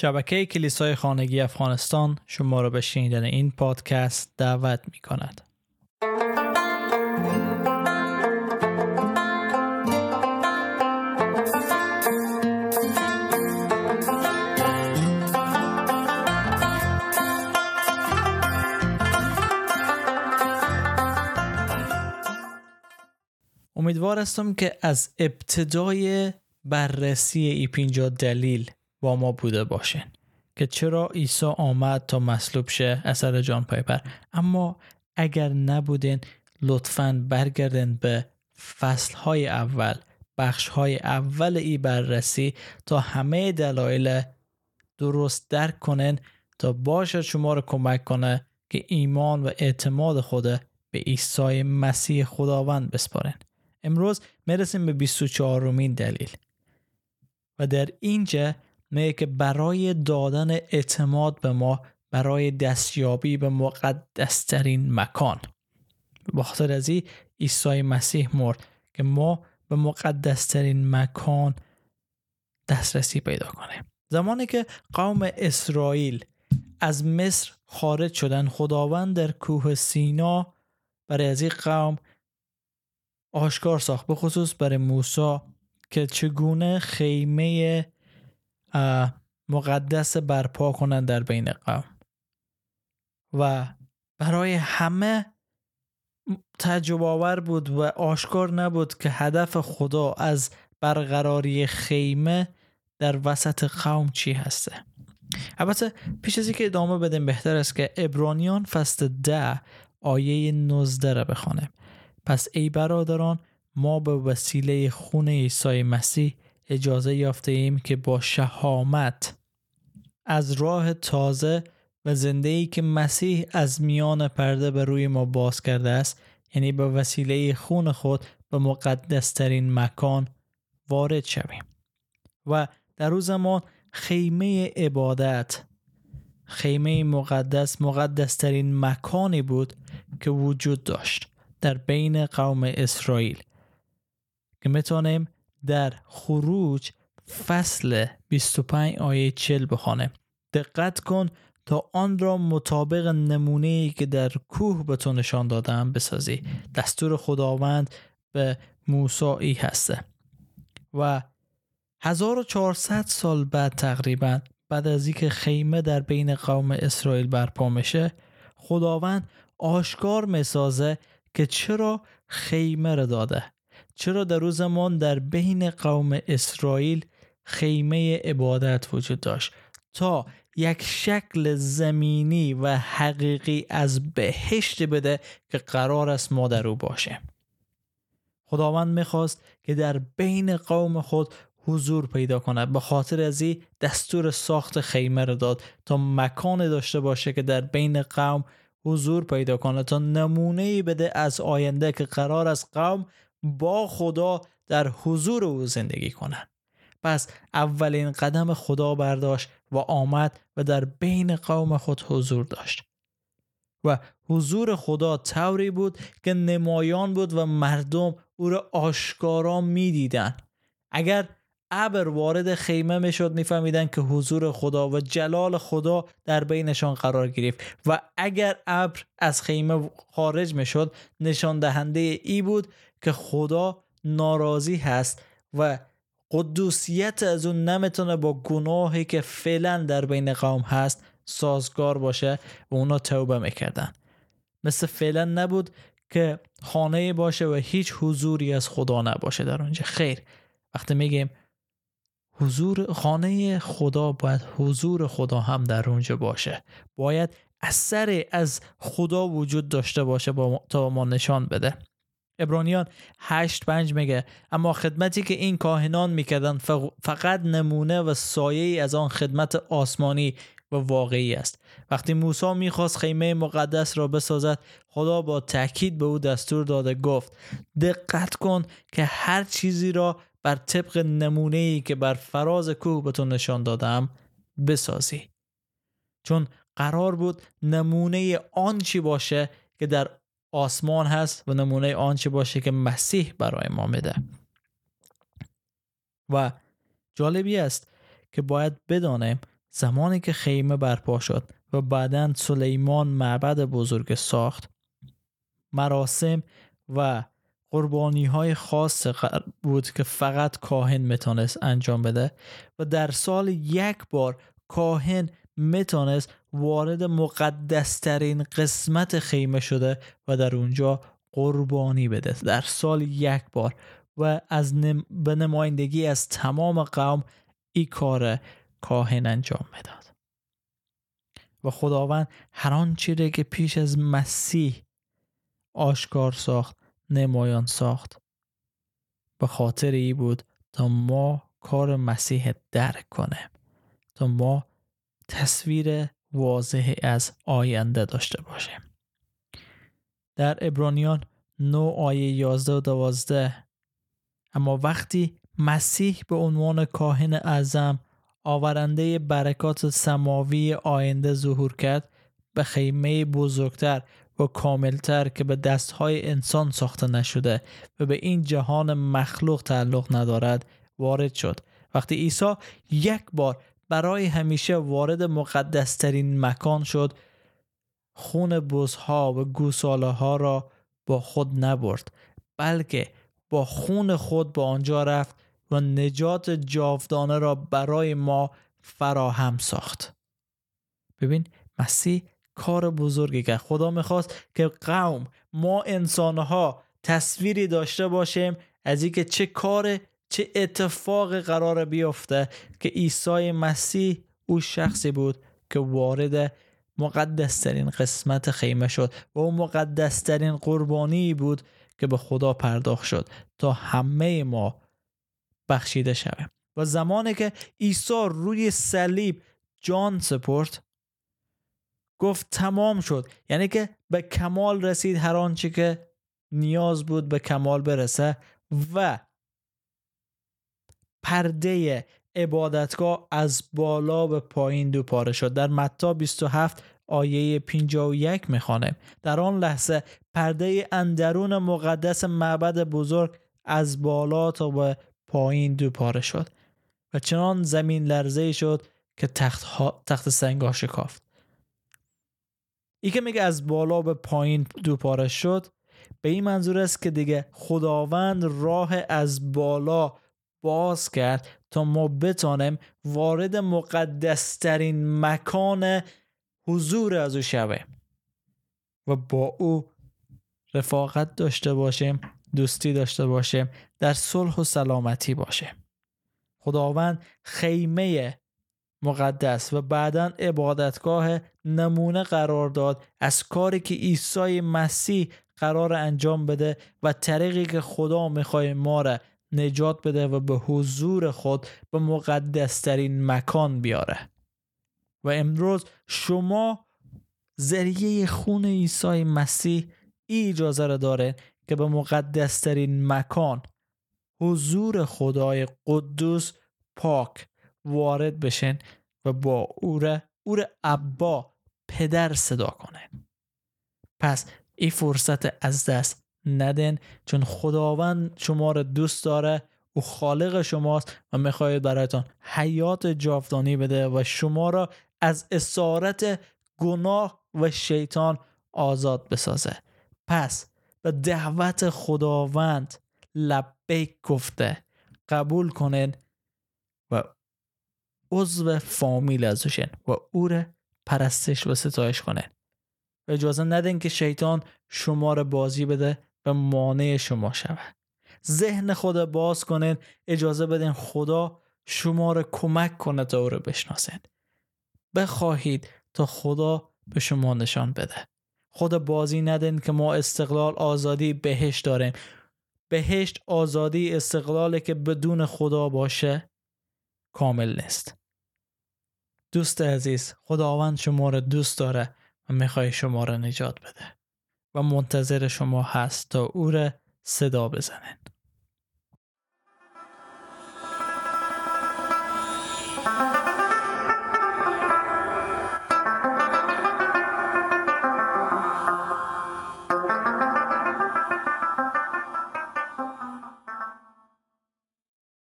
شبکه کلیسای خانگی افغانستان شما را به شنیدن این پادکست دعوت می کند. امیدوار هستم که از ابتدای بررسی ای پینجا دلیل با ما بوده باشین. که چرا عیسی آمد تا مصلوب شه؟ اثر جان پایپر اما اگر نبودین لطفا برگردین به فصل های اول بخش های اول ای بررسی تا همه دلایل درست درک کنن تا باشد شما رو کمک کنه که ایمان و اعتماد خود به عیسی مسیح خداوند بسپارن امروز می‌رسیم به 24 رومین دلیل. و در اینجا که برای دادن اعتماد به ما برای دستیابی به مقدسترین مکان. به خاطر از عیسی مسیح مرد که ما به مقدسترین مکان دسترسی پیدا کنیم. زمانی که قوم اسرائیل از مصر خارج شدن خداوند در کوه سینا برای از این قوم آشکار ساخت به خصوص برای موسی که چگونه خیمه مقدس برپا کنند در بین قوم. و برای همه تجربه آور بود و آشکار نبود که هدف خدا از برقراری خیمه در وسط قوم چی هسته. البته پیش از که ادامه بدیم بهتر است که ابرانیان فصل ده آیه 19 را بخوانیم. پس ای برادران ما به وسیله خون عیسی مسیح اجازه یافته ایم که با شهامت از راه تازه و زنده ای که مسیح از میان پرده به روی ما باز کرده است یعنی به وسیله خون خود به مقدسترین مکان وارد شویم. و در او زمان خیمه عبادت خیمه مقدس مقدسترین مکانی بود که وجود داشت در بین قوم اسرائیل. که می‌تونیم در خروج فصل 25 آیه 40 بخوانیم دقت کن تا آن را مطابق نمونه ای که در کوه به تو نشان دادم بسازی. دستور خداوند به موسی هسته. و 1400 سال بعد تقریبا بعد از اینکه خیمه در بین قوم اسرائیل برپا میشه خداوند آشکار می‌سازه که چرا خیمه را داده. چرا در روز زمان در بین قوم اسرائیل خیمه عبادت وجود داشت؟ تا یک شکل زمینی و حقیقی از بهشت بده که قرار است ما در او باشیم. خداوند می‌خواست که در بین قوم خود حضور پیدا کند. به خاطر از این دستور ساخت خیمه را داد تا مکان داشته باشه که در بین قوم حضور پیدا کنه تا نمونه بده از آینده که قرار از قوم با خدا در حضور او زندگی کنند پس اولین قدم خدا برداشت و آمد و در بین قوم خود حضور داشت. و حضور خدا طوری بود که نمایان بود و مردم او را آشکارا می‌دیدند اگر ابر وارد خیمه می‌شد میفهمیدن که حضور خدا و جلال خدا در بینشان قرار گرفت. و اگر ابر از خیمه خارج می‌شد نشان دهنده ای بود که خدا ناراضی هست و قدوسیت از اون نمی‌تونه با گناهی که فعلا در بین قوم هست سازگار باشه و اونا توبه می‌کردن. مثل فعلا نبود که خانه باشه و هیچ حضوری از خدا نباشه در اونجا. خیر. وقتی میگیم حضور خانه خدا باید حضور خدا هم در اونجا باشه. باید اثر از خدا وجود داشته باشه با تا ما نشان بده. ابرانیان 8 پنج میگه. اما خدمتی که این کاهنان می‌کردن فقط نمونه و سایه از آن خدمت آسمانی و واقعی است. وقتی موسی می‌خواست خیمه مقدس را بسازد خدا با تاکید به او دستور داده گفت دقت کن که هر چیزی را بر طبق نمونه ای که بر فراز کوه به تو نشان دادم بسازی. چون قرار بود نمونه آن چی باشه که در آسمان هست و نمونه آنچه باشه که مسیح برای ما میده. و جالبی است که باید بدانیم زمانی که خیمه برپا شد و بعدا سلیمان معبد بزرگ ساخت مراسم و قربانی های خاص بود که فقط کاهن می‌تونست انجام بده و در سال یک بار کاهن می‌تونست وارد مقدسترین قسمت خیمه شده و در اونجا قربانی بده. در سال یک بار و از نم... به نمایندگی از تمام قوم این کار کاهن انجام می‌داد. و خداوند هر آن چیزی که پیش از مسیح آشکار ساخت نمایان ساخت. به خاطر ای بود تا ما کار مسیح درک کنه. تا ما تصویر واضح از آینده داشته باشیم در ابرانیان 9 آیه 11 و 12 اما وقتی مسیح به عنوان کاهن اعظم آورنده برکات سماوی آینده ظهور کرد به خیمه بزرگتر و کاملتر که به دستهای انسان ساخته نشده و به این جهان مخلوق تعلق ندارد وارد شد. وقتی عیسی یک بار برای همیشه وارد مقدسترین مکان شد خون بزها و گوساله ها را با خود نبرد بلکه با خون خود به آنجا رفت و نجات جاودانه را برای ما فراهم ساخت. ببین مسیح کار بزرگی که خدا می‌خواست که قوم ما انسانها تصویری داشته باشیم از اینکه چه کار چه اتفاق قرار بیفته که عیسی مسیح او شخصی بود که وارد مقدسترین قسمت خیمه شد و او مقدسترین قربانی بود که به خدا پرداخت شد تا همه ما بخشیده شویم. و زمانی که عیسی روی صلیب جان سپرد گفت تمام شد. یعنی که به کمال رسید هر آنچه که نیاز بود به کمال برسه و پرده عبادتگاه از بالا به پایین دو پاره شد. در متا 27 آیه 51 می‌خوانیم در آن لحظه پرده اندرون مقدس معبد بزرگ از بالا تا به پایین دو پاره شد و چنان زمین لرزه شد که تخت, تخت سنگا شکافت ای که میگه از بالا به پایین دو پاره شد به این منظور است که دیگه خداوند راه از بالا باز کرد تا ما بتانیم وارد مقدسترین مکان حضور از او شویم و با او رفاقت داشته باشیم دوستی داشته باشیم در صلح و سلامتی باشیم. خداوند خیمه مقدس و بعدا عبادتگاه نمونه قرار داد از کاری که عیسی مسیح قرار انجام بده و طریقی که خدا می‌خواه ما را نجات بده و به حضور خود به مقدسترین مکان بیاره. و امروز شما ذریعه خون عیسی مسیح ای اجازه را داره که به مقدسترین مکان حضور خدای قدوس پاک وارد بشن و با اوره اور ابا پدر صدا کنن پس این فرصت از دست ندن چون خداوند شما را دوست داره او خالق شماست و می‌خواهید برایتان حیات جاودانی بده و شما را از اسارت گناه و شیطان آزاد بسازه. پس به دعوت خداوند لبیک گفته قبول کنید و عضو فامیل ازشن و او را پرستش و ستایش کنید اجازه ندین که شیطان شما را بازی بده و مانع شما شود. ذهن خدا باز کنین اجازه بدین خدا شما را کمک کنه تا او را بشناسید. بخواهید تا خدا به شما نشان بده. خدا بازی ندین که ما استقلال آزادی بهشت داریم. بهشت آزادی استقلالی که بدون خدا باشه کامل نیست. دوست عزیز خداوند شما را دوست داره و می‌خوای شما را نجات بده. و منتظر شما هست تا او را صدا بزنن.